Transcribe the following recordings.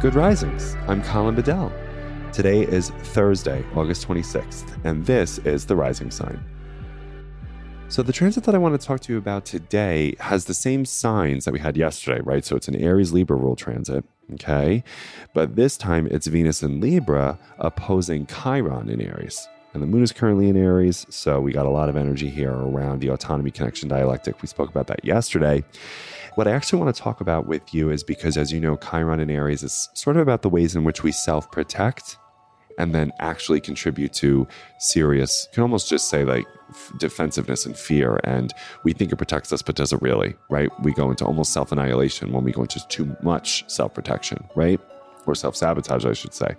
Good Risings. I'm Colin Bedell. Today is Thursday, August 26th, and this is the Rising Sign. So, the transit that I want to talk to you about today has the same signs that we had yesterday, right? So, it's an Aries Libra rule transit, okay? But this time it's Venus in Libra opposing Chiron in Aries. And the moon is currently in Aries, so we got a lot of energy here around the autonomy connection dialectic. We spoke about that yesterday. What I actually want to talk about with you is because, as you know, Chiron in Aries is sort of about the ways in which we self protect and then actually contribute to serious, can almost just say like defensiveness and fear. And we think it protects us, but does it really, right? We go into almost self annihilation when we go into too much self protection, right? Or self sabotage, I should say.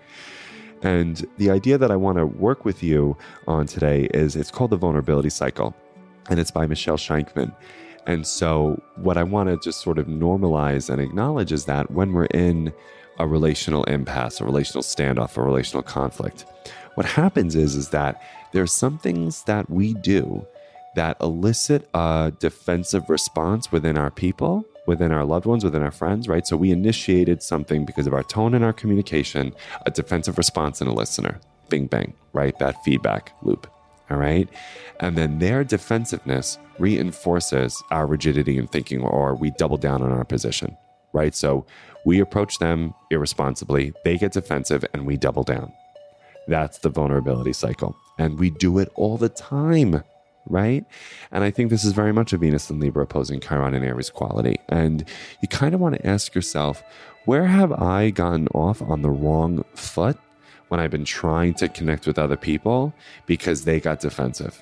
And the idea that I want to work with you on today is it's called the vulnerability cycle, and it's by Michelle Scheinkman. And so, what I want to just sort of normalize and acknowledge is that when we're in a relational impasse, a relational standoff, a relational conflict, what happens is, is that there's some things that we do that elicit a defensive response within our people, within our loved ones, within our friends, right? So we initiated something because of our tone and our communication, a defensive response in a listener. Bing, bang, right? That feedback loop. All right. And then their defensiveness reinforces our rigidity in thinking, or we double down on our position, right? So we approach them irresponsibly, they get defensive, and we double down. That's the vulnerability cycle. And we do it all the time, right? And I think this is very much a Venus and Libra opposing Chiron and Aries quality. And you kind of want to ask yourself, where have I gotten off on the wrong foot when I've been trying to connect with other people because they got defensive?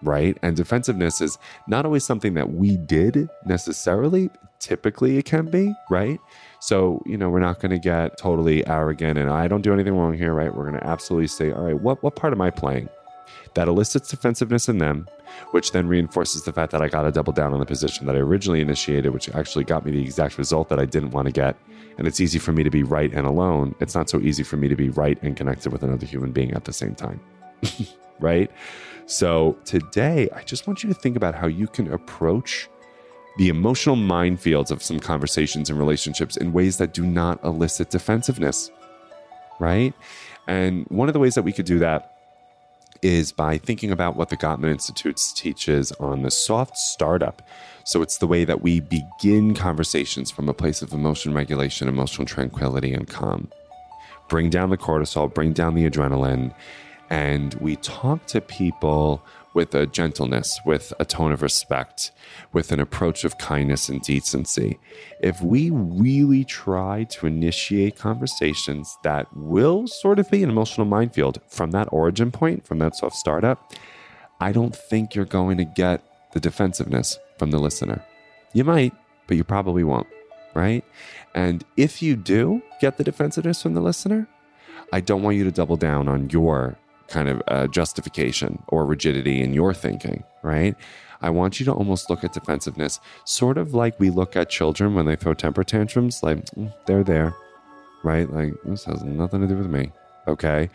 Right. And defensiveness is not always something that we did necessarily. Typically, it can be, right? So, you know, we're not going to get totally arrogant and I don't do anything wrong here, right? We're going to absolutely say, all right, what, what part am I playing? That elicits defensiveness in them, which then reinforces the fact that I got to double down on the position that I originally initiated, which actually got me the exact result that I didn't want to get. And it's easy for me to be right and alone. It's not so easy for me to be right and connected with another human being at the same time. right? So today, I just want you to think about how you can approach the emotional minefields of some conversations and relationships in ways that do not elicit defensiveness, right? And one of the ways that we could do that is by thinking about what the Gottman Institute teaches on the soft startup. So it's the way that we begin conversations from a place of emotion regulation, emotional tranquility, and calm. Bring down the cortisol, bring down the adrenaline, and we talk to people with a gentleness, with a tone of respect, with an approach of kindness and decency. If we really try to initiate conversations that will sort of be an emotional minefield from that origin point, from that soft startup, I don't think you're going to get the defensiveness from the listener. You might, but you probably won't, right? And if you do get the defensiveness from the listener, I don't want you to double down on your kind of uh, justification or rigidity in your thinking, right? I want you to almost look at defensiveness sort of like we look at children when they throw temper tantrums, like mm, they're there, right? Like this has nothing to do with me, okay?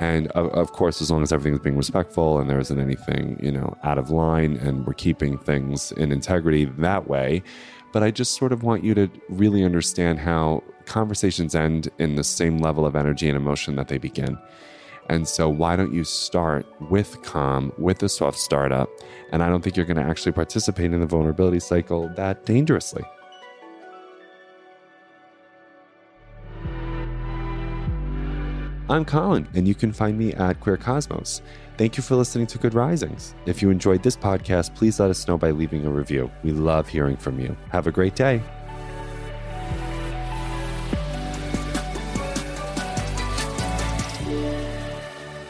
And of, of course, as long as everything's being respectful and there isn't anything, you know, out of line and we're keeping things in integrity that way. But I just sort of want you to really understand how conversations end in the same level of energy and emotion that they begin. And so, why don't you start with calm, with a soft startup? And I don't think you're going to actually participate in the vulnerability cycle that dangerously. I'm Colin, and you can find me at Queer Cosmos. Thank you for listening to Good Risings. If you enjoyed this podcast, please let us know by leaving a review. We love hearing from you. Have a great day.